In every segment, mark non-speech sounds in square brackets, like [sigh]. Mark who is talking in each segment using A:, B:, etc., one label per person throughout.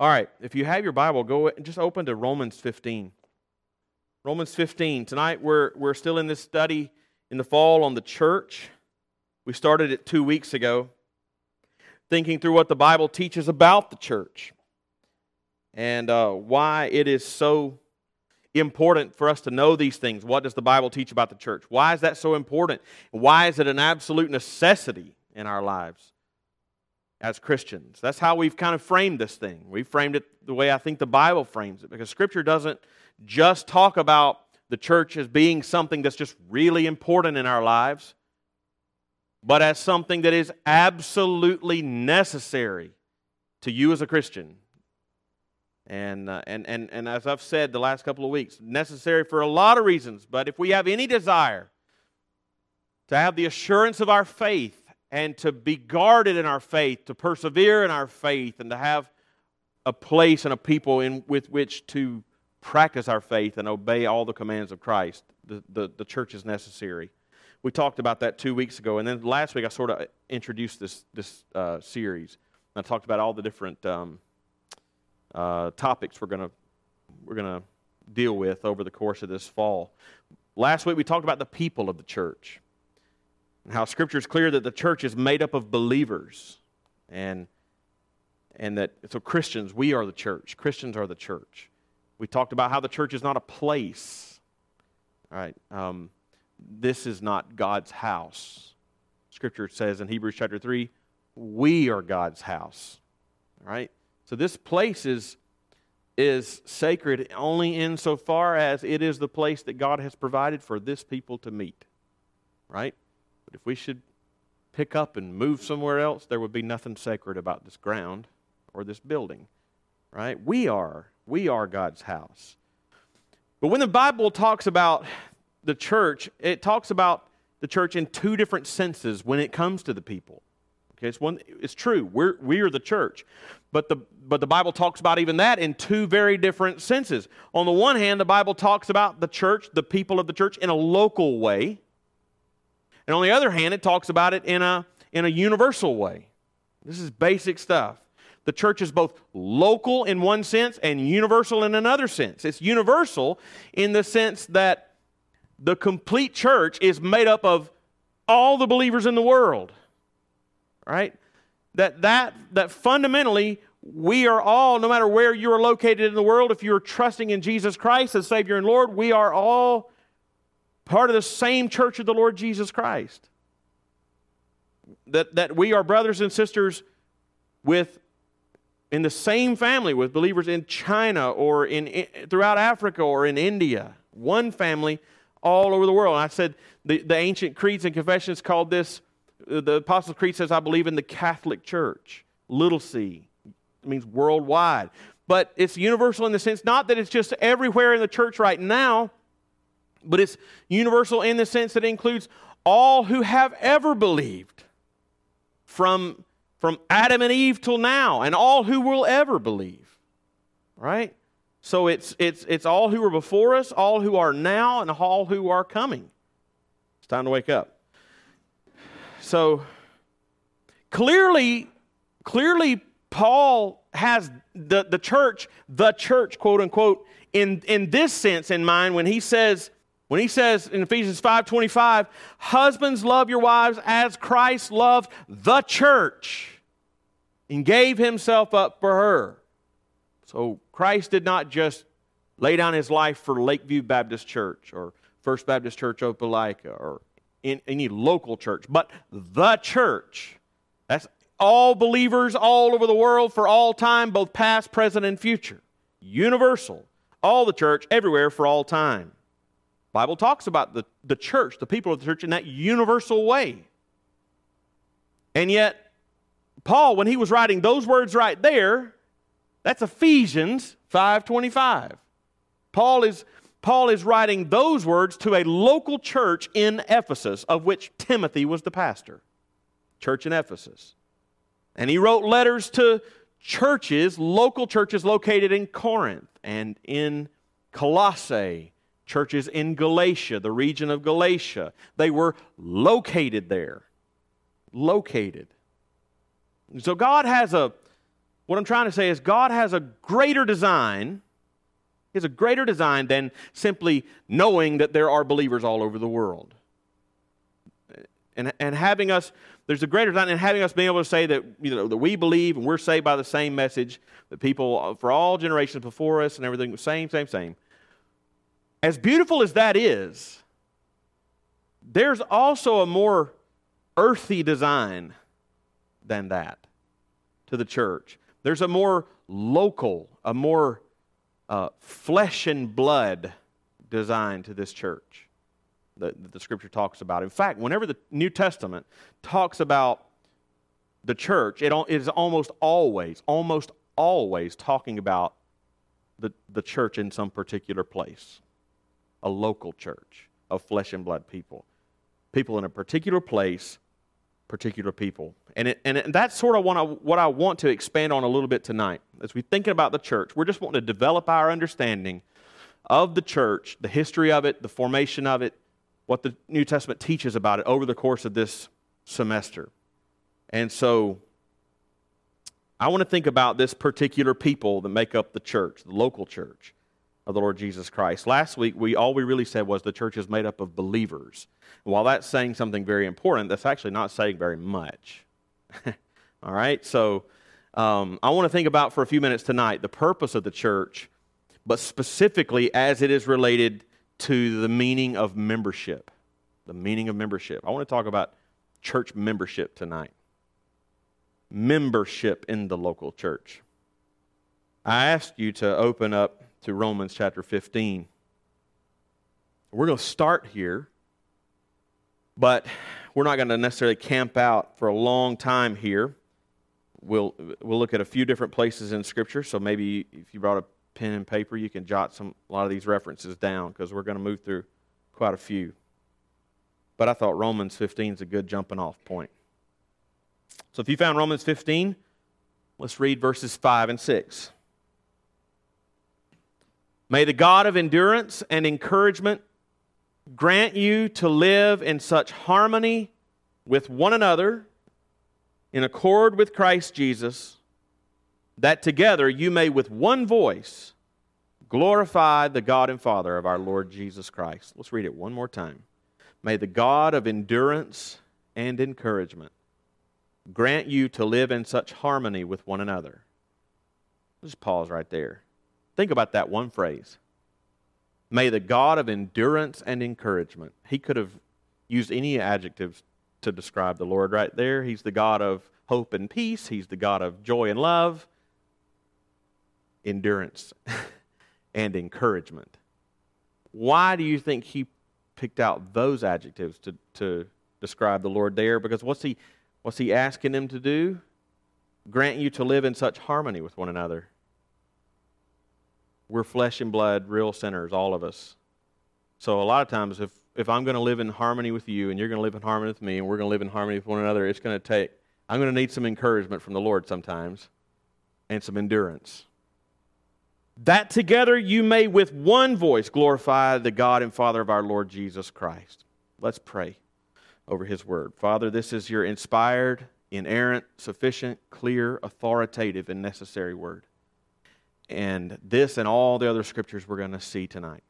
A: All right, if you have your Bible, go and just open to Romans 15. Romans 15. Tonight we're, we're still in this study in the fall on the church. We started it two weeks ago, thinking through what the Bible teaches about the church and uh, why it is so important for us to know these things. What does the Bible teach about the church? Why is that so important? Why is it an absolute necessity in our lives as Christians? That's how we've kind of framed this thing. We framed it the way I think the Bible frames it because Scripture doesn't just talk about the church as being something that's just really important in our lives, but as something that is absolutely necessary to you as a Christian and, uh, and, and, and as I've said the last couple of weeks, necessary for a lot of reasons. But if we have any desire to have the assurance of our faith and to be guarded in our faith, to persevere in our faith, and to have a place and a people in, with which to practice our faith and obey all the commands of Christ, the, the, the church is necessary. We talked about that two weeks ago. And then last week, I sort of introduced this, this uh, series. I talked about all the different. Um, uh, topics we're going we're to deal with over the course of this fall. Last week we talked about the people of the church and how Scripture is clear that the church is made up of believers, and and that so Christians we are the church. Christians are the church. We talked about how the church is not a place. All right, um, this is not God's house. Scripture says in Hebrews chapter three, we are God's house. All right. So this place is, is sacred only insofar as it is the place that God has provided for this people to meet. Right? But if we should pick up and move somewhere else, there would be nothing sacred about this ground or this building. Right? We are. We are God's house. But when the Bible talks about the church, it talks about the church in two different senses when it comes to the people. Okay, it's one. It's true. We're we are the church, but the but the Bible talks about even that in two very different senses. On the one hand, the Bible talks about the church, the people of the church, in a local way, and on the other hand, it talks about it in a in a universal way. This is basic stuff. The church is both local in one sense and universal in another sense. It's universal in the sense that the complete church is made up of all the believers in the world right? That, that, that fundamentally, we are all, no matter where you are located in the world, if you're trusting in Jesus Christ as Savior and Lord, we are all part of the same church of the Lord Jesus Christ. That, that we are brothers and sisters with in the same family with believers in China or in, in, throughout Africa or in India. One family all over the world. And I said the, the ancient creeds and confessions called this uh, the Apostles' Creed says, I believe in the Catholic Church, little c. It means worldwide. But it's universal in the sense not that it's just everywhere in the church right now, but it's universal in the sense that it includes all who have ever believed from, from Adam and Eve till now, and all who will ever believe. Right? So it's, it's, it's all who are before us, all who are now, and all who are coming. It's time to wake up. So clearly, clearly, Paul has the, the church, the church, quote unquote, in, in this sense in mind when he says, when he says in Ephesians 5:25, husbands love your wives as Christ loved the church and gave himself up for her. So Christ did not just lay down his life for Lakeview Baptist Church or First Baptist Church Opelika or in any local church, but the church. That's all believers all over the world for all time, both past, present, and future. Universal. All the church, everywhere for all time. Bible talks about the, the church, the people of the church, in that universal way. And yet, Paul, when he was writing those words right there, that's Ephesians 5:25. Paul is Paul is writing those words to a local church in Ephesus, of which Timothy was the pastor. Church in Ephesus. And he wrote letters to churches, local churches located in Corinth and in Colossae, churches in Galatia, the region of Galatia. They were located there. Located. So God has a What I'm trying to say is God has a greater design. Has a greater design than simply knowing that there are believers all over the world. And, and having us, there's a greater design in having us being able to say that, you know, that we believe and we're saved by the same message, that people for all generations before us and everything, same, same, same. As beautiful as that is, there's also a more earthy design than that to the church. There's a more local, a more uh, flesh and blood design to this church that, the scripture talks about. In fact, whenever the New Testament talks about the church, it is almost always, almost always talking about the, the church in some particular place, a local church of flesh and blood people people in a particular place, particular people. And, it, and, it, and that's sort of what I, what I want to expand on a little bit tonight. As we're thinking about the church, we're just wanting to develop our understanding of the church, the history of it, the formation of it, what the New Testament teaches about it over the course of this semester. And so I want to think about this particular people that make up the church, the local church of the Lord Jesus Christ. Last week, we all we really said was the church is made up of believers. while that's saying something very important, that's actually not saying very much. [laughs] all right, so um, I want to think about for a few minutes tonight the purpose of the church, but specifically as it is related to the meaning of membership. The meaning of membership. I want to talk about church membership tonight. Membership in the local church. I asked you to open up to Romans chapter 15. We're going to start here, but we're not going to necessarily camp out for a long time here. We'll, we'll look at a few different places in Scripture, so maybe if you brought a pen and paper, you can jot some, a lot of these references down because we're going to move through quite a few. But I thought Romans 15 is a good jumping off point. So if you found Romans 15, let's read verses 5 and 6. May the God of endurance and encouragement grant you to live in such harmony with one another in accord with Christ Jesus, that together you may with one voice glorify the God and Father of our Lord Jesus Christ. Let's read it one more time. May the God of endurance and encouragement grant you to live in such harmony with one another. Let's pause right there. Think about that one phrase. May the God of endurance and encouragement. He could have used any adjectives to describe the Lord right there. He's the God of hope and peace, He's the God of joy and love, endurance [laughs] and encouragement. Why do you think He picked out those adjectives to, to describe the Lord there? Because what's He, what's he asking them to do? Grant you to live in such harmony with one another. We're flesh and blood, real sinners, all of us. So a lot of times, if, if I'm going to live in harmony with you and you're going to live in harmony with me and we're going to live in harmony with one another, it's going to take, I'm going to need some encouragement from the Lord sometimes and some endurance. That together you may with one voice glorify the God and Father of our Lord Jesus Christ. Let's pray over his word. Father, this is your inspired, inerrant, sufficient, clear, authoritative, and necessary word and this and all the other scriptures we're going to see tonight.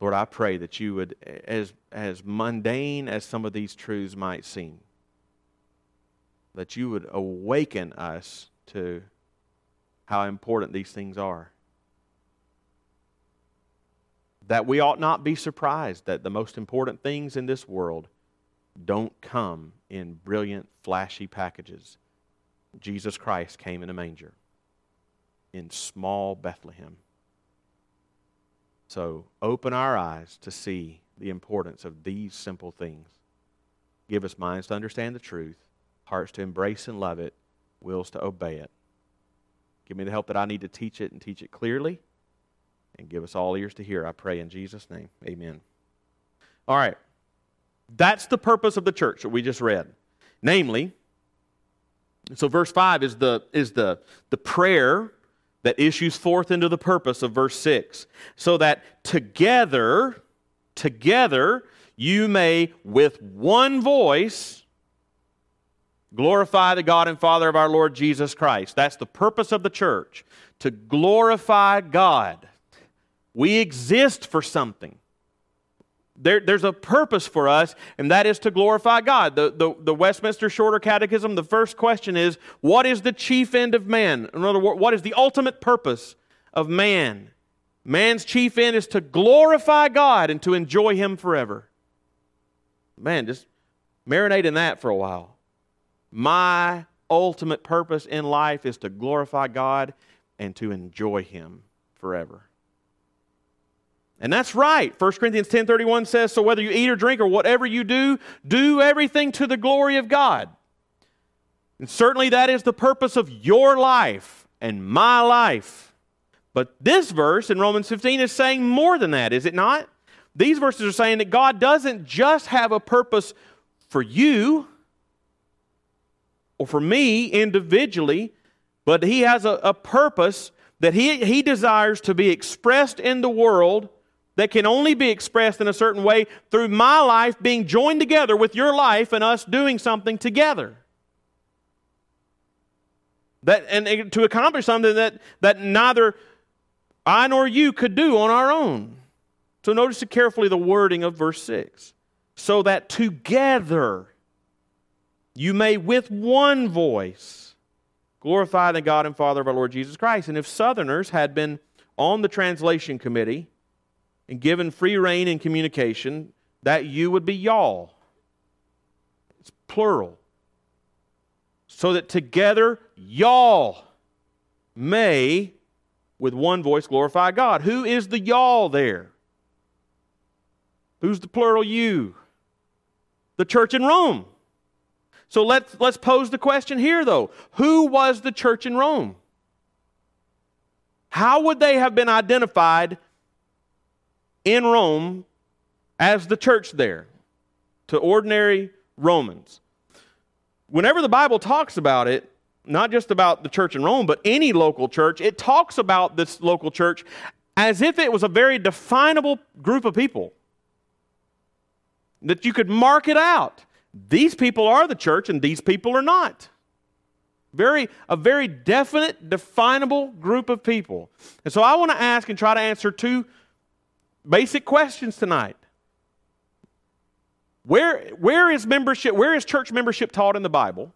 A: Lord, I pray that you would, as, as mundane as some of these truths might seem, that you would awaken us to how important these things are. That we ought not be surprised that the most important things in this world don't come in brilliant, flashy packages. Jesus Christ came in a manger in small Bethlehem. So open our eyes to see the importance of these simple things. Give us minds to understand the truth, hearts to embrace and love it, wills to obey it. Give me the help that I need to teach it and teach it clearly. And give us all ears to hear, I pray in Jesus' name. Amen. All right. That's the purpose of the church that we just read. Namely, so verse 5 is the, is the, the prayer that issues forth into the purpose of verse 6 so that together together you may with one voice Glorify the God and Father of our Lord Jesus Christ. That's the purpose of the church, to glorify God. We exist for something. There, there's a purpose for us, and that is to glorify God. The, the, the, Westminster Shorter Catechism, the first question is What is the chief end of man? In other words, what is the ultimate purpose of man? Man's chief end is to glorify God and to enjoy Him forever. Man, just marinate in that for a while. My ultimate purpose in life is to glorify God and to enjoy Him forever. And that's right. 1 Corinthians 10:31 says, "So whether you eat or drink or whatever you do, do everything to the glory of God." And certainly that is the purpose of your life and my life. But this verse in Romans 15 is saying more than that, is it not? These verses are saying that God doesn't just have a purpose for you or for me individually, but He has a, a purpose that he, he desires to be expressed in the world that can only be expressed in a certain way through my life being joined together with your life and us doing something together. That, and to accomplish something that, that neither I nor you could do on our own. So notice carefully the wording of verse 6. So that together you may with one voice glorify the God and Father of our Lord Jesus Christ. And if Southerners had been on the translation committee, and given free rein in communication, that you would be y'all. It's plural. So that together y'all may, with one voice, glorify God. Who is the y'all there? Who's the plural you? The church in Rome. So let's, let's pose the question here, though. Who was the church in Rome? How would they have been identified in Rome as the church there to ordinary Romans. Whenever the Bible talks about it, not just about the church in Rome, but any local church, it talks about this local church as if it was a very definable group of people. That you could mark it out. These people are the church and these people are not. Very, a very definite, definable group of people. And so I want to ask and try to answer two basic questions tonight. Where, where is membership, where is church membership taught in the Bible?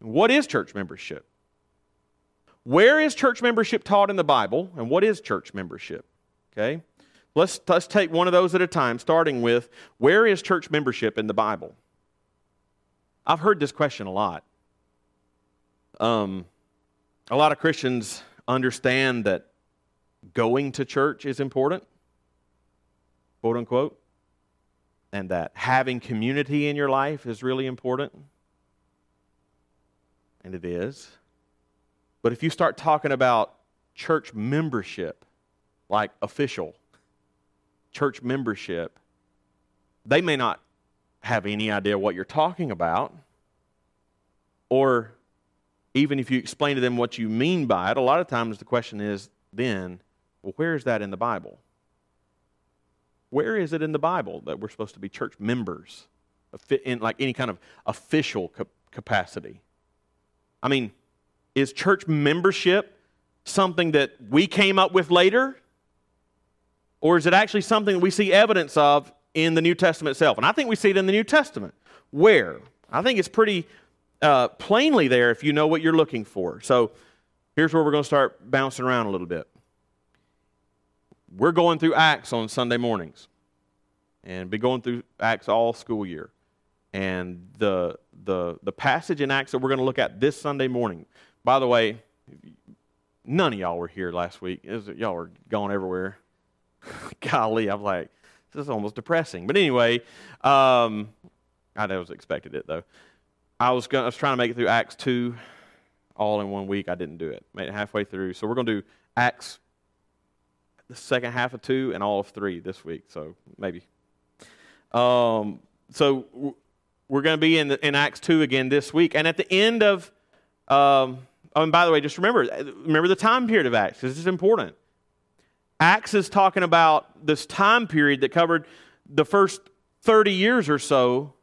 A: What is church membership? Where is church membership taught in the Bible? And what is church membership? Okay? Let's, let's take one of those at a time, starting with where is church membership in the Bible? I've heard this question a lot. Um, a lot of Christians understand that going to church is important, quote unquote, and that having community in your life is really important. And it is. But if you start talking about church membership, like official church membership, they may not have any idea what you're talking about. Or even if you explain to them what you mean by it, a lot of times the question is then, well, where is that in the Bible? Where is it in the Bible that we're supposed to be church members in like any kind of official capacity? I mean, is church membership something that we came up with later? Or is it actually something we see evidence of in the New Testament itself? And I think we see it in the New Testament. Where? I think it's pretty uh, plainly there if you know what you're looking for. So here's where we're going to start bouncing around a little bit we're going through Acts on Sunday mornings and be going through Acts all school year. And the, the, the passage in Acts that we're going to look at this Sunday morning, by the way, none of y'all were here last week. Was, y'all were gone everywhere. [laughs] Golly, I'm like, this is almost depressing. But anyway, um, I was expected it though. I was, going, I was trying to make it through Acts 2 all in one week. I didn't do it. Made it halfway through. So we're going to do Acts the second half of two and all of three this week. So maybe. Um, so we're going to be in, the, in Acts 2 again this week. And at the end of, um, oh, and by the way, just remember, remember the time period of Acts, this is important. Acts is talking about this time period that covered the first 30 years or so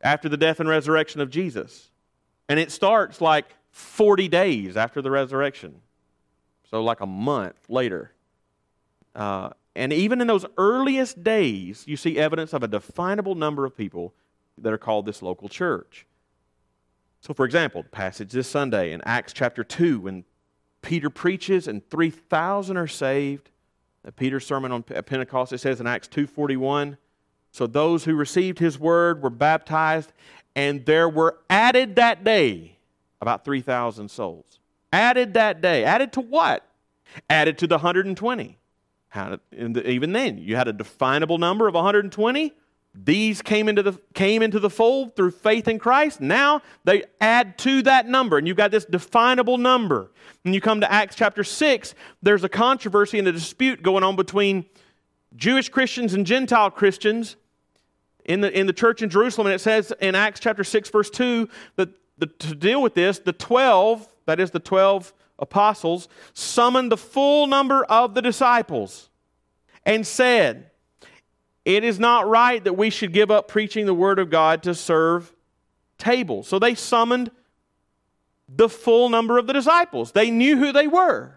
A: after the death and resurrection of Jesus. And it starts like 40 days after the resurrection. So, like a month later. Uh, and even in those earliest days, you see evidence of a definable number of people that are called this local church. So, for example, the passage this Sunday in Acts chapter 2, when Peter preaches and 3,000 are saved. Peter's sermon on Pentecost, it says in Acts 2.41, so those who received his word were baptized, and there were added that day about 3,000 souls. Added that day. Added to what? Added to the 120. How, even then, you had a definable number of 120 these came into the came into the fold through faith in Christ. Now they add to that number, and you've got this definable number. When you come to Acts chapter 6, there's a controversy and a dispute going on between Jewish Christians and Gentile Christians in the, in the church in Jerusalem. And it says in Acts chapter 6, verse 2, that the, to deal with this, the 12, that is the 12 apostles, summoned the full number of the disciples and said, it is not right that we should give up preaching the Word of God to serve tables. So they summoned the full number of the disciples. They knew who they were.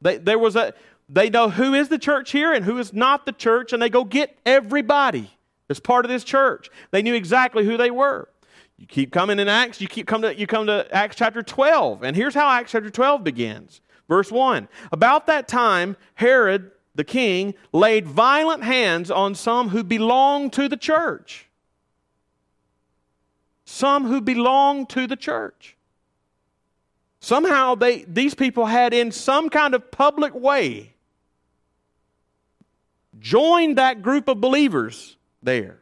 A: They, there was a, they know who is the church here and who is not the church, and they go get everybody as part of this church. They knew exactly who they were. You keep coming in Acts, you keep come to you come to Acts chapter 12, and here's how Acts chapter 12 begins. Verse 1. About that time, Herod the king, laid violent hands on some who belonged to the church. Some who belonged to the church. Somehow they, these people had, in some kind of public way, joined that group of believers there,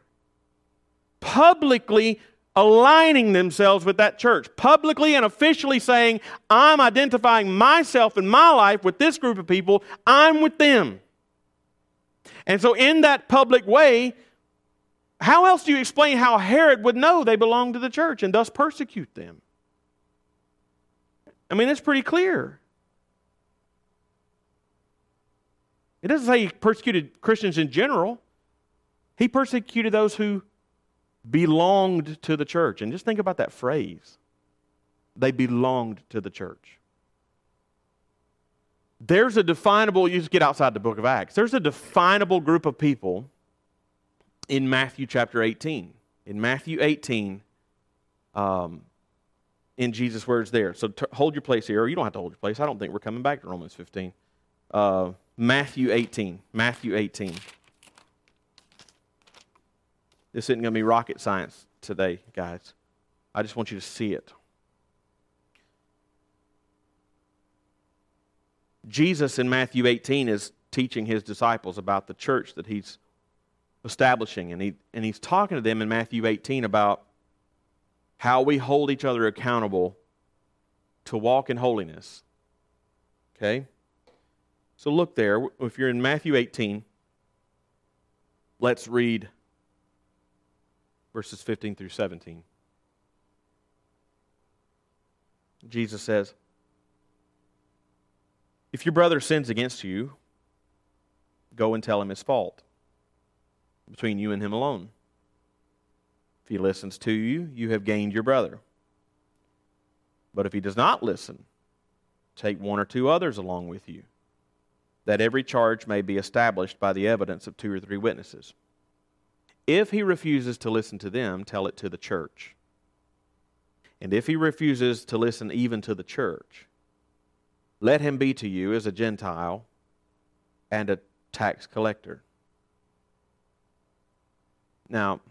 A: publicly aligning themselves with that church, publicly and officially saying, I'm identifying myself in my life with this group of people, I'm with them. And so, in that public way, how else do you explain how Herod would know they belong to the church and thus persecute them? I mean, it's pretty clear. It doesn't say he persecuted Christians in general. He persecuted those who belonged to the church. And just think about that phrase they belonged to the church. There's a definable, you just get outside the book of Acts, there's a definable group of people in Matthew chapter 18. In Matthew 18, um, in Jesus' words there. So t- hold your place here, or you don't have to hold your place. I don't think we're coming back to Romans 15. Uh, Matthew 18. Matthew 18. This isn't going to be rocket science today, guys. I just want you to see it. Jesus in Matthew 18 is teaching his disciples about the church that he's establishing. And, he, and he's talking to them in Matthew 18 about how we hold each other accountable to walk in holiness. Okay? So look there. If you're in Matthew 18, let's read verses 15 through 17. Jesus says, if your brother sins against you, go and tell him his fault between you and him alone. If he listens to you, you have gained your brother. But if he does not listen, take one or two others along with you, that every charge may be established by the evidence of two or three witnesses. If he refuses to listen to them, tell it to the church. And if he refuses to listen even to the church, let him be to you as a Gentile and a tax collector. Now,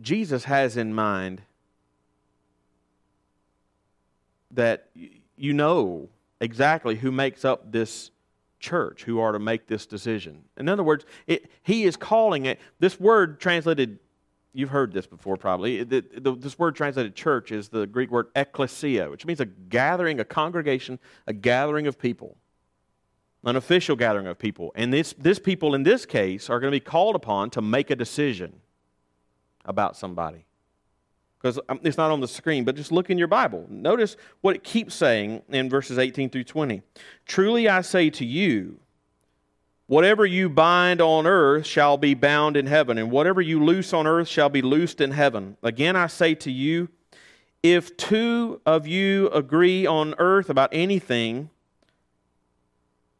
A: Jesus has in mind that you know exactly who makes up this church, who are to make this decision. In other words, it, he is calling it, this word translated You've heard this before, probably. The, the, this word translated church is the Greek word ekklesia, which means a gathering, a congregation, a gathering of people, an official gathering of people. And this, this people, in this case, are going to be called upon to make a decision about somebody. Because um, it's not on the screen, but just look in your Bible. Notice what it keeps saying in verses 18 through 20. Truly I say to you, Whatever you bind on earth shall be bound in heaven, and whatever you loose on earth shall be loosed in heaven. Again, I say to you, if two of you agree on earth about anything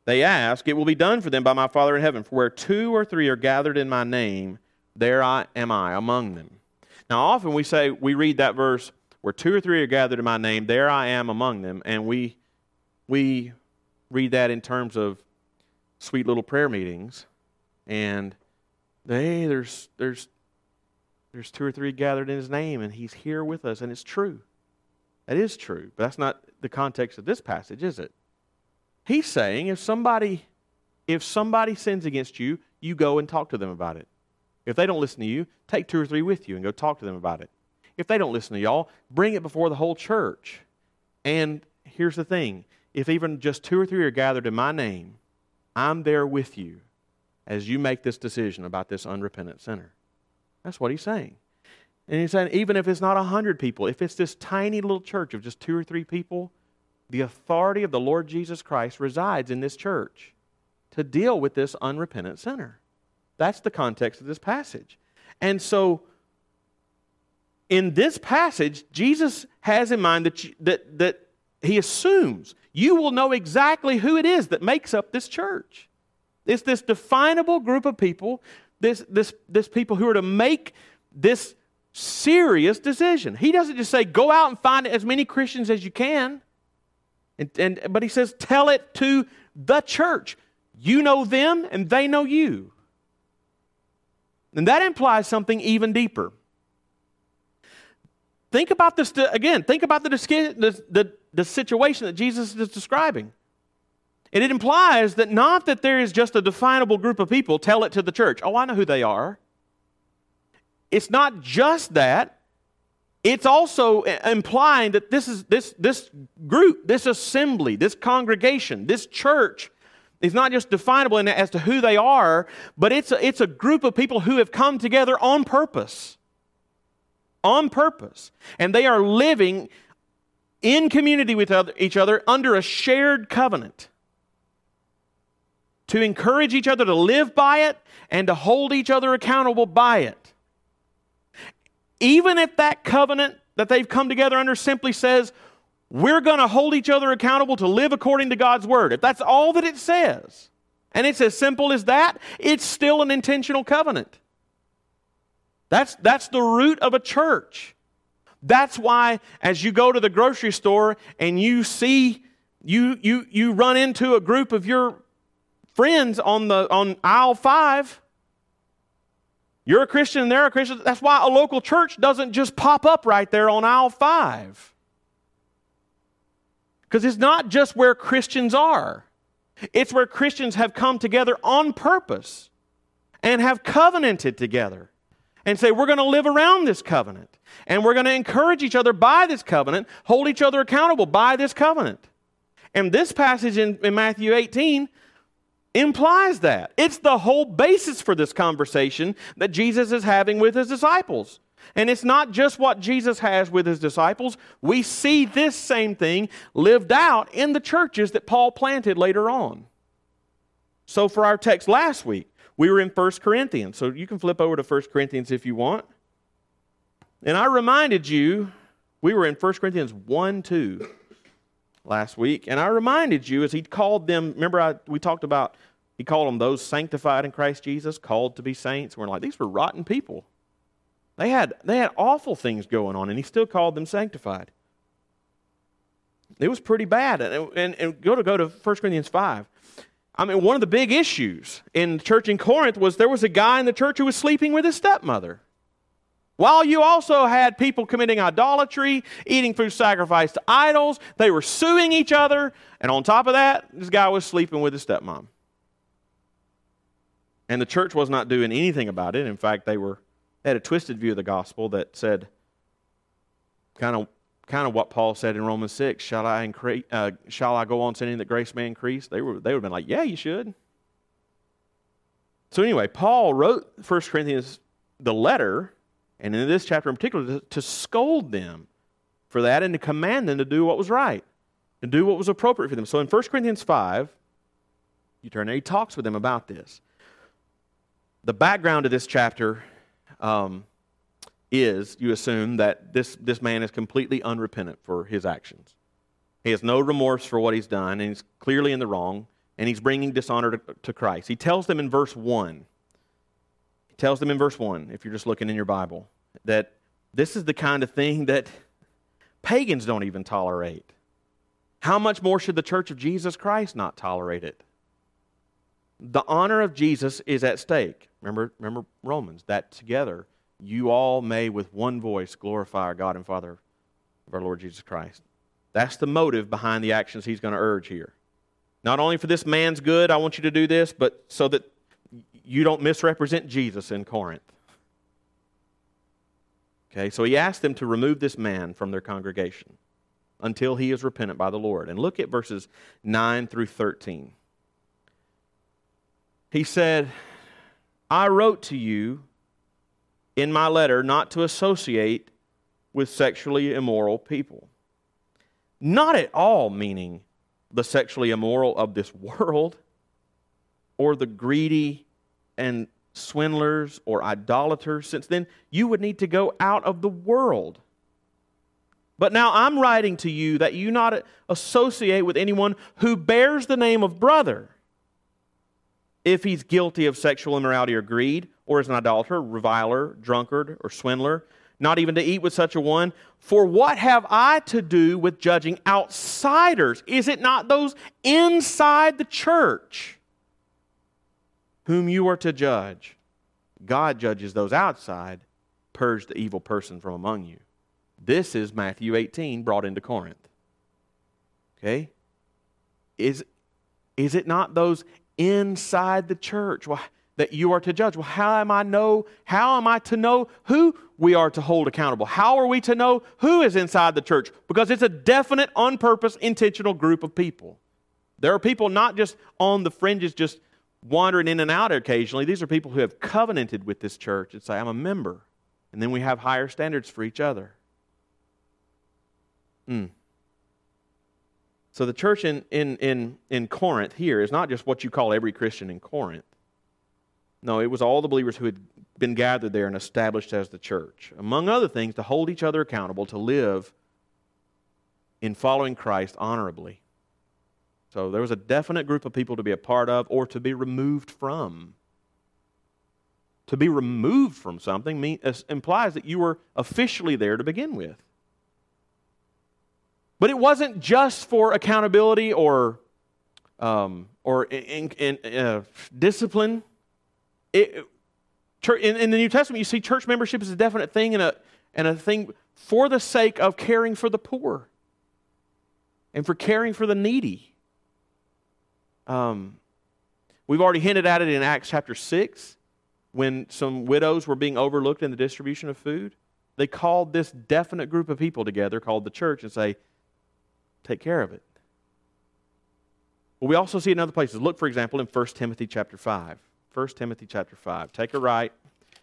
A: they ask, it will be done for them by my Father in heaven. For where two or three are gathered in my name, there I am I among them. Now, often we say, we read that verse, where two or three are gathered in my name, there I am among them, and we, we read that in terms of sweet little prayer meetings, and hey, there's there's there's two or three gathered in his name, and he's here with us, and it's true. That is true, but that's not the context of this passage, is it? He's saying if somebody if somebody sins against you, you go and talk to them about it. If they don't listen to you, take two or three with you and go talk to them about it. If they don't listen to y'all, bring it before the whole church. And here's the thing if even just two or three are gathered in my name, I'm there with you as you make this decision about this unrepentant sinner. That's what he's saying. And he's saying, even if it's not a 100 people, if it's this tiny little church of just two or three people, the authority of the Lord Jesus Christ resides in this church to deal with this unrepentant sinner. That's the context of this passage. And so, in this passage, Jesus has in mind that, you, that, that he assumes you will know exactly who it is that makes up this church. It's this definable group of people, this, this, this people who are to make this serious decision. He doesn't just say, go out and find as many Christians as you can. And, and, but he says, tell it to the church. You know them and they know you. And that implies something even deeper. Think about this again. Think about the, the, the, the situation that Jesus is describing. And it implies that not that there is just a definable group of people, tell it to the church. Oh, I know who they are. It's not just that. It's also implying that this is this this group, this assembly, this congregation, this church is not just definable as to who they are, but it's a, it's a group of people who have come together on purpose on purpose. And they are living in community with each other under a shared covenant to encourage each other to live by it and to hold each other accountable by it. Even if that covenant that they've come together under simply says, we're going to hold each other accountable to live according to God's word. If that's all that it says, and it's as simple as that, it's still an intentional covenant. That's, that's the root of a church. That's why, as you go to the grocery store and you see, you, you, you run into a group of your friends on, the, on aisle five, you're a Christian and they're a Christian. That's why a local church doesn't just pop up right there on aisle five. Because it's not just where Christians are, it's where Christians have come together on purpose and have covenanted together and say, we're going to live around this covenant. And we're going to encourage each other by this covenant, hold each other accountable by this covenant. And this passage in, in Matthew 18 implies that. It's the whole basis for this conversation that Jesus is having with his disciples. And it's not just what Jesus has with his disciples. We see this same thing lived out in the churches that Paul planted later on. So, for our text last week, we were in 1 Corinthians, so you can flip over to 1 Corinthians if you want. And I reminded you, we were in 1 Corinthians 1 2 last week, and I reminded you as he called them, remember I, we talked about, he called them those sanctified in Christ Jesus, called to be saints. We're like, these were rotten people. They had, they had awful things going on, and he still called them sanctified. It was pretty bad. And, and, and go to go to 1 Corinthians 5. I mean, one of the big issues in the church in Corinth was there was a guy in the church who was sleeping with his stepmother. While you also had people committing idolatry, eating food sacrificed to idols, they were suing each other, and on top of that, this guy was sleeping with his stepmom. And the church was not doing anything about it. In fact, they were they had a twisted view of the gospel that said, kind of kind of what Paul said in Romans 6 shall I, increase, uh, shall I go on sinning that grace may increase? They, were, they would have been like, yeah, you should. So, anyway, Paul wrote 1 Corinthians, the letter, and in this chapter in particular, to, to scold them for that and to command them to do what was right, to do what was appropriate for them. So, in 1 Corinthians 5, You turn there, he talks with them about this. The background of this chapter um, is, you assume, that this, this man is completely unrepentant for his actions. He has no remorse for what he's done, and he's clearly in the wrong, and he's bringing dishonor to, to Christ. He tells them in verse 1, he tells them in verse 1, if you're just looking in your Bible, that this is the kind of thing that pagans don't even tolerate. How much more should the church of Jesus Christ not tolerate it? The honor of Jesus is at stake. Remember, remember Romans, that together you all may with one voice glorify our God and Father of our Lord Jesus Christ. That's the motive behind the actions he's going to urge here. Not only for this man's good, I want you to do this, but so that you don't misrepresent Jesus in Corinth. Okay, so he asked them to remove this man from their congregation until he is repentant by the Lord. And look at verses 9 through 13. He said, I wrote to you in my letter not to associate with sexually immoral people. Not at all meaning the sexually immoral of this world or the greedy and swindlers or idolaters, since then you would need to go out of the world. But now I'm writing to you that you not associate with anyone who bears the name of brother if he's guilty of sexual immorality or greed, or is an idolater, reviler, drunkard, or swindler, not even to eat with such a one. For what have I to do with judging outsiders? Is it not those inside the church whom you are to judge? God judges those outside, purge the evil person from among you. This is Matthew 18 brought into Corinth. Okay? Is, is it not those inside the church well, that you are to judge. Well, how am I know? How am I to know who we are to hold accountable? How are we to know who is inside the church? Because it's a definite, on purpose, intentional group of people. There are people not just on the fringes, just wandering in and out occasionally. These are people who have covenanted with this church and say, I'm a member. And then we have higher standards for each other. Mm. So the church in, in, in, in Corinth here is not just what you call every Christian in Corinth. No, it was all the believers who had been gathered there and established as the church. Among other things, to hold each other accountable, to live in following Christ honorably. So there was a definite group of people to be a part of or to be removed from. To be removed from something implies that you were officially there to begin with. But it wasn't just for accountability or, um, or in, in, uh, discipline. It, in, in, the New Testament, you see church membership is a definite thing and a, and a thing for the sake of caring for the poor and for caring for the needy. Um, we've already hinted at it in Acts chapter 6 when some widows were being overlooked in the distribution of food. They called this definite group of people together, called the church, and say, take care of it. Well, we also see in other places. Look, for example, in 1 Timothy chapter 5. 1 Timothy chapter 5. Take a right.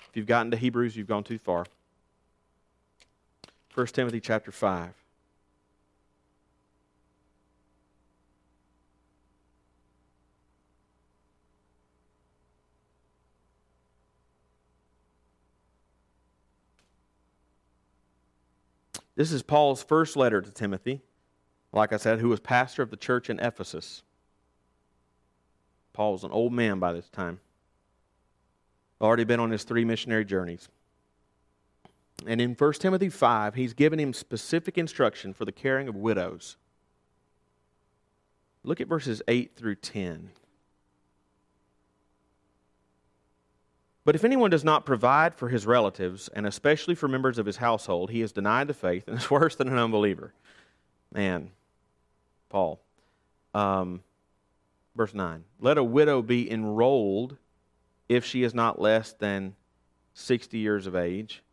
A: If you've gotten to Hebrews, you've gone too far. 1 Timothy chapter 5. This is Paul's first letter to Timothy like I said, who was pastor of the church in Ephesus. Paul was an old man by this time, already been on his three missionary journeys. And in 1 Timothy 5, he's given him specific instruction for the caring of widows. Look at verses 8 through 10. But if anyone does not provide for his relatives, and especially for members of his household, he has denied the faith and is worse than an unbeliever. Man, Paul. Um, verse 9 Let a widow be enrolled if she is not less than 60 years of age,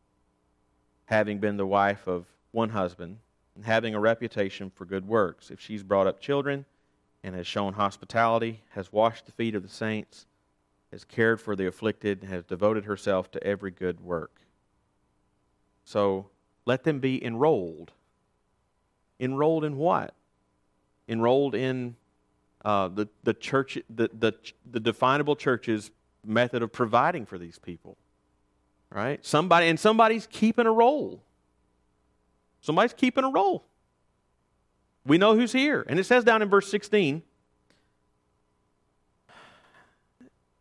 A: having been the wife of one husband, and having a reputation for good works. If she's brought up children and has shown hospitality, has washed the feet of the saints, has cared for the afflicted, and has devoted herself to every good work. So let them be enrolled. Enrolled in what? Enrolled in uh, the, the church, the, the, the definable church's method of providing for these people. Right? Somebody, and somebody's keeping a roll. Somebody's keeping a roll. We know who's here. And it says down in verse 16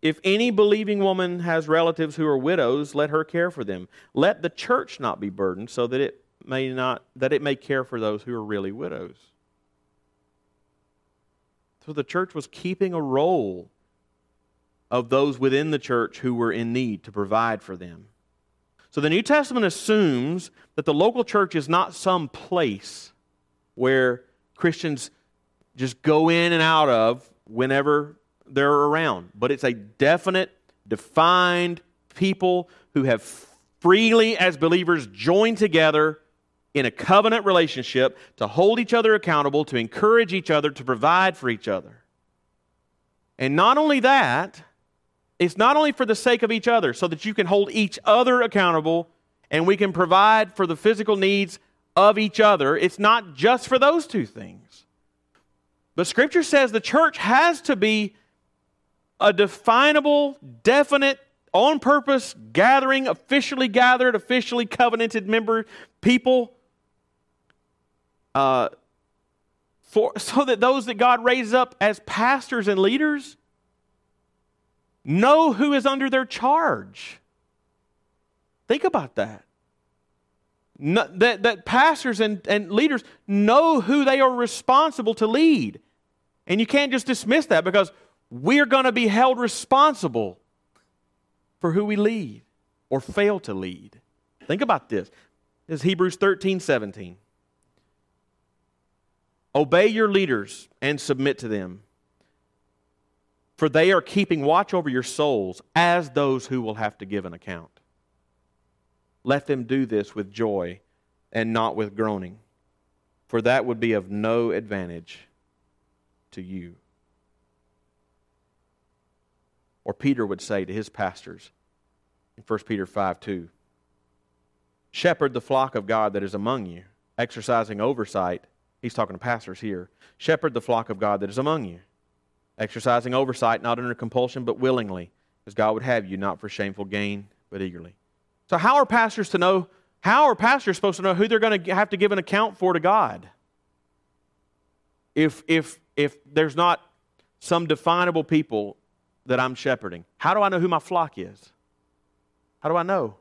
A: If any believing woman has relatives who are widows, let her care for them. Let the church not be burdened, so that it may not that it may care for those who are really widows. So the church was keeping a roll of those within the church who were in need to provide for them. So the New Testament assumes that the local church is not some place where Christians just go in and out of whenever they're around, but it's a definite, defined people who have freely, as believers, joined together in a covenant relationship to hold each other accountable, to encourage each other, to provide for each other. And not only that, it's not only for the sake of each other, so that you can hold each other accountable and we can provide for the physical needs of each other. It's not just for those two things. But Scripture says the church has to be a definable, definite, on purpose gathering, officially gathered, officially covenanted member people, uh, for, [laughs] so that those that God raises up as pastors and leaders know who is under their charge. Think about that. No, that, that pastors and, and leaders know who they are responsible to lead. And you can't just dismiss that because we're going to be held responsible for who we lead or fail to lead. Think about this. This is Hebrews 13 17. Obey your leaders and submit to them, for they are keeping watch over your souls as those who will have to give an account. Let them do this with joy and not with groaning, for that would be of no advantage to you. Or Peter would say to his pastors in 1 Peter 5 2 Shepherd the flock of God that is among you, exercising oversight. He's talking to pastors here. Shepherd the flock of God that is among you, exercising oversight, not under compulsion, but willingly, as God would have you, not for shameful gain, but eagerly. So, how are pastors to know? How are pastors supposed to know who they're going to have to give an account for to God? If, if, if there's not some definable people that I'm shepherding? How do I know who my flock is? How do I know?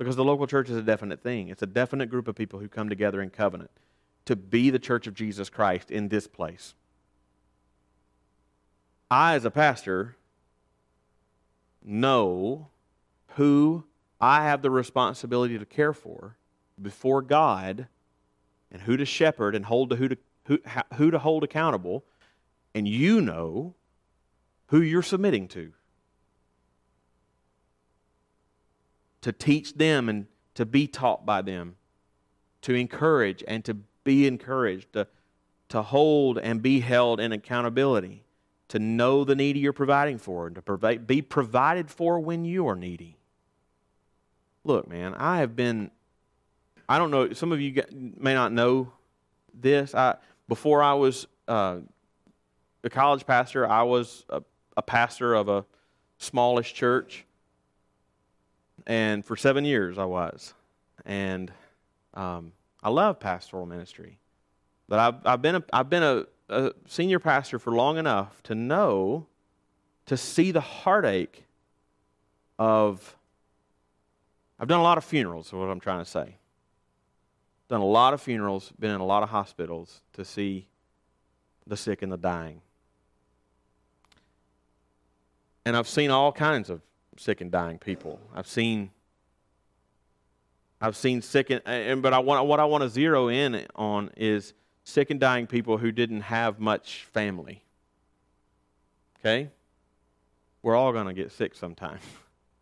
A: Because the local church is a definite thing. It's a definite group of people who come together in covenant to be the church of Jesus Christ in this place. I, as a pastor, know who I have the responsibility to care for before God and who to shepherd and hold to who to, who, who to hold accountable and you know who you're submitting to. To teach them and to be taught by them, to encourage and to be encouraged, to, to hold and be held in accountability, to know the needy you're providing for, and to provide, be provided for when you are needy. Look, man, I have been, I don't know, some of you may not know this. I, before I was uh, a college pastor. I was a, a pastor of a smallish church. And for seven years I was. And um, I love pastoral ministry. But I've, I've been, a, I've been a, a senior pastor for long enough to know, to see the heartache of. I've done a lot of funerals, is what I'm trying to say. Done a lot of funerals, been in a lot of hospitals to see the sick and the dying. And I've seen all kinds of sick and dying people. I've seen I've seen sick and, and but I want what I want to zero in on is sick and dying people who didn't have much family. Okay? We're all going to get sick sometime.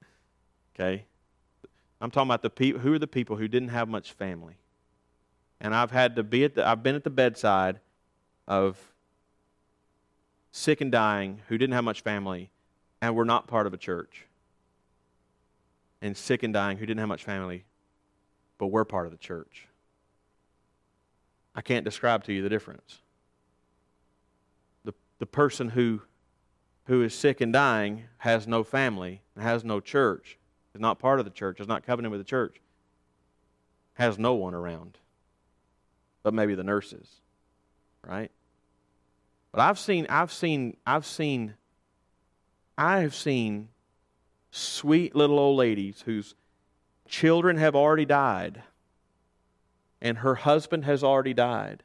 A: [laughs] okay? I'm talking about the people who are the people who didn't have much family. And I've had to be at the I've been at the bedside of sick and dying who didn't have much family and were not part of a church, and sick and dying who didn't have much family, but were part of the church. I can't describe to you the difference. the the person who, who is sick and dying has no family has no church, is not part of the church, is not covenant with the church, has no one around, but maybe the nurses, right? But I've seen, I've seen, I've seen, I have seen sweet little old ladies whose children have already died and her husband has already died.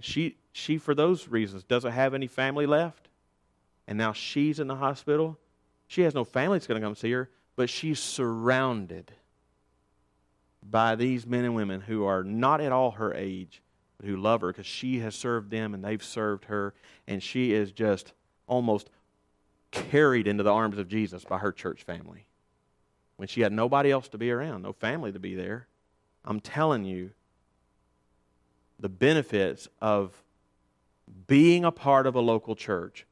A: She, she, for those reasons, doesn't have any family left. And now she's in the hospital. She has no family that's going to come see her, but she's surrounded by these men and women who are not at all her age, but who love her because she has served them and they've served her. And she is just almost carried into the arms of Jesus by her church family when she had nobody else to be around, no family to be there. I'm telling you, the benefits of being a part of a local church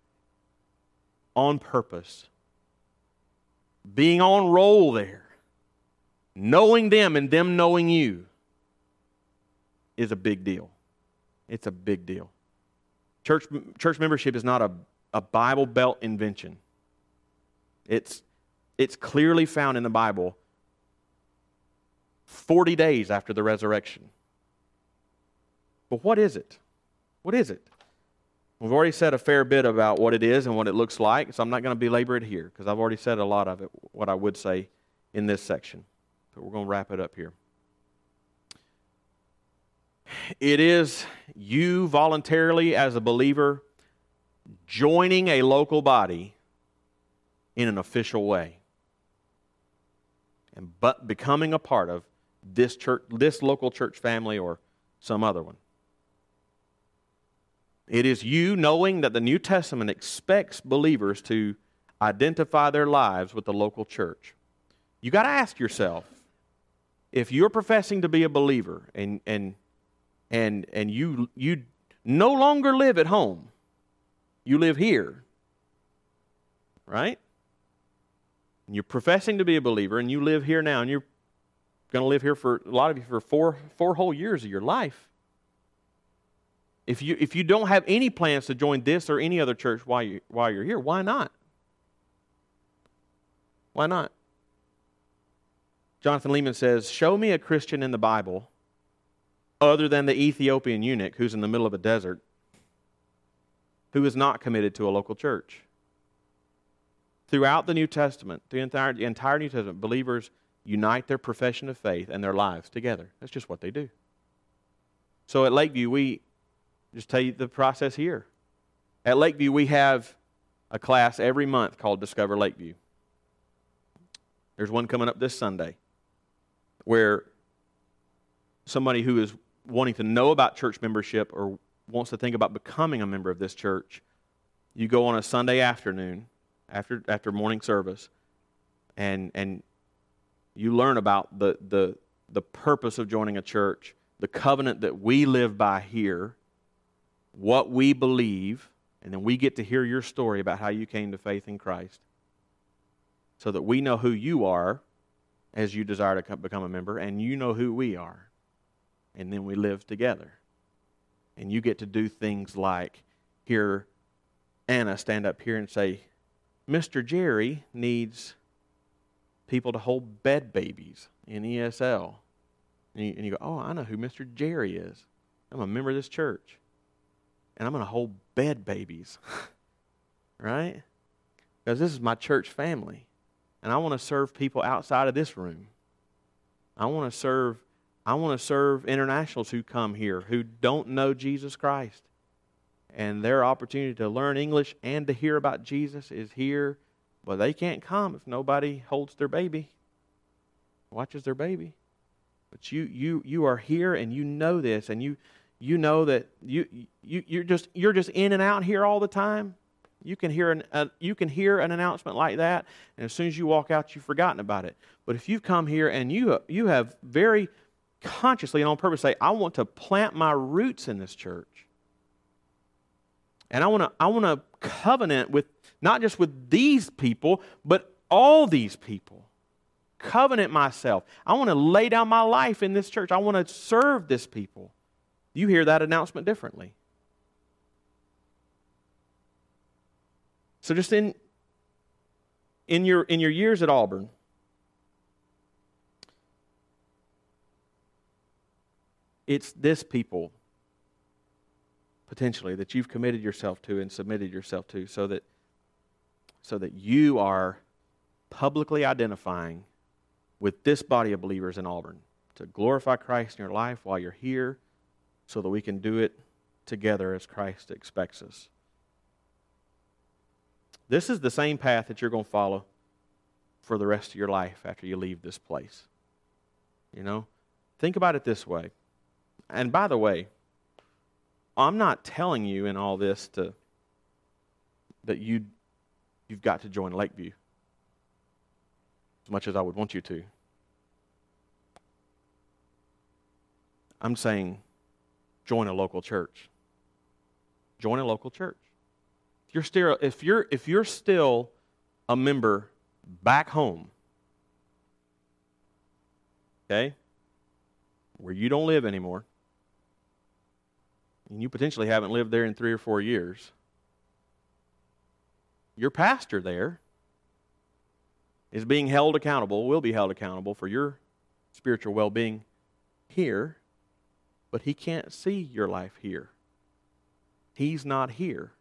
A: on purpose, being on roll there, knowing them and them knowing you is a big deal. It's a big deal. Church, church membership is not a, a Bible Belt invention. It's, it's clearly found in the Bible 40 days after the resurrection. But what is it? What is it? We've already said a fair bit about what it is and what it looks like, so I'm not going to belabor it here because I've already said a lot of it, what I would say in this section. But we're going to wrap it up here. It is you voluntarily, as a believer, joining a local body in an official way and but becoming a part of this church, this local church family or some other one. It is you knowing that the New Testament expects believers to identify their lives with the local church. You got to ask yourself if you're professing to be a believer and, and, and, and you, you no longer live at home, you live here, right? And you're professing to be a believer and you live here now and you're going to live here for a lot of you for four, four whole years of your life. If you, if you don't have any plans to join this or any other church while, you, while you're here, why not? Why not? Jonathan Leeman says, Show me a Christian in the Bible other than the Ethiopian eunuch who's in the middle of a desert who is not committed to a local church. Throughout the New Testament, the entire, the entire New Testament, believers unite their profession of faith and their lives together. That's just what they do. So at Lakeview, we just tell you the process here. At Lakeview, we have a class every month called Discover Lakeview. There's one coming up this Sunday where somebody who is wanting to know about church membership or wants to think about becoming a member of this church, you go on a Sunday afternoon after, after morning service and, and you learn about the, the, the purpose of joining a church, the covenant that we live by here, what we believe, and then we get to hear your story about how you came to faith in Christ so that we know who you are as you desire to become a member, and you know who we are. And then we live together. And you get to do things like hear Anna stand up here and say, Mr. Jerry needs people to hold bed babies in ESL. And you, and you go, oh, I know who Mr. Jerry is. I'm a member of this church. And I'm going to hold bed babies. [laughs] right? Because this is my church family. And I want to serve people outside of this room. I want to serve I want to serve internationals who come here who don't know Jesus Christ. And their opportunity to learn English and to hear about Jesus is here but they can't come if nobody holds their baby, watches their baby. But you, you, you are here and you know this, and you, you know that you, you, you're, just, you're just in and out here all the time. You can, hear an, uh, you can hear an announcement like that, and as soon as you walk out, you've forgotten about it. But if you've come here and you, you have very consciously and on purpose say, I want to plant my roots in this church, and I want to I want to covenant with not just with these people, but all these people. Covenant myself. I want to lay down my life in this church. I want to serve this people. You hear that announcement differently. So just in in your in your years at Auburn, it's this people potentially that you've committed yourself to and submitted yourself to so that so that you are publicly identifying with this body of believers in Auburn to glorify Christ in your life while you're here so that we can do it together as Christ expects us. This is the same path that you're going to follow for the rest of your life after you leave this place. You know? Think about it this way. And by the way, I'm not telling you in all this to that you you've got to join Lakeview as much as I would want you to. I'm saying join a local church. Join a local church. If you're still if you're if you're still a member back home, okay, where you don't live anymore, and you potentially haven't lived there in three or four years, your pastor there is being held accountable, will be held accountable for your spiritual well being here, but he can't see your life here. He's not here.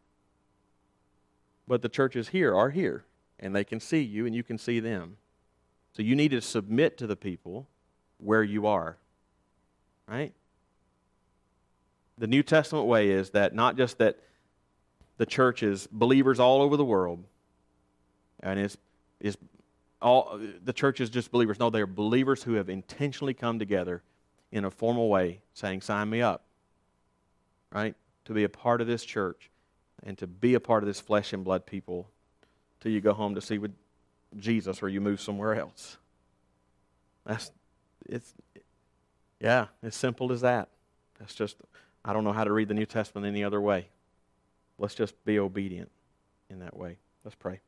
A: But the churches here are here, and they can see you, and you can see them. So you need to submit to the people where you are. Right? The New Testament way is that not just that the church is believers all over the world, and is is all the church is just believers. No, they are believers who have intentionally come together in a formal way, saying, "Sign me up." Right to be a part of this church and to be a part of this flesh and blood people till you go home to see with Jesus or you move somewhere else. That's it's yeah, as simple as that. That's just I don't know how to read the New Testament any other way. Let's just be obedient in that way. Let's pray.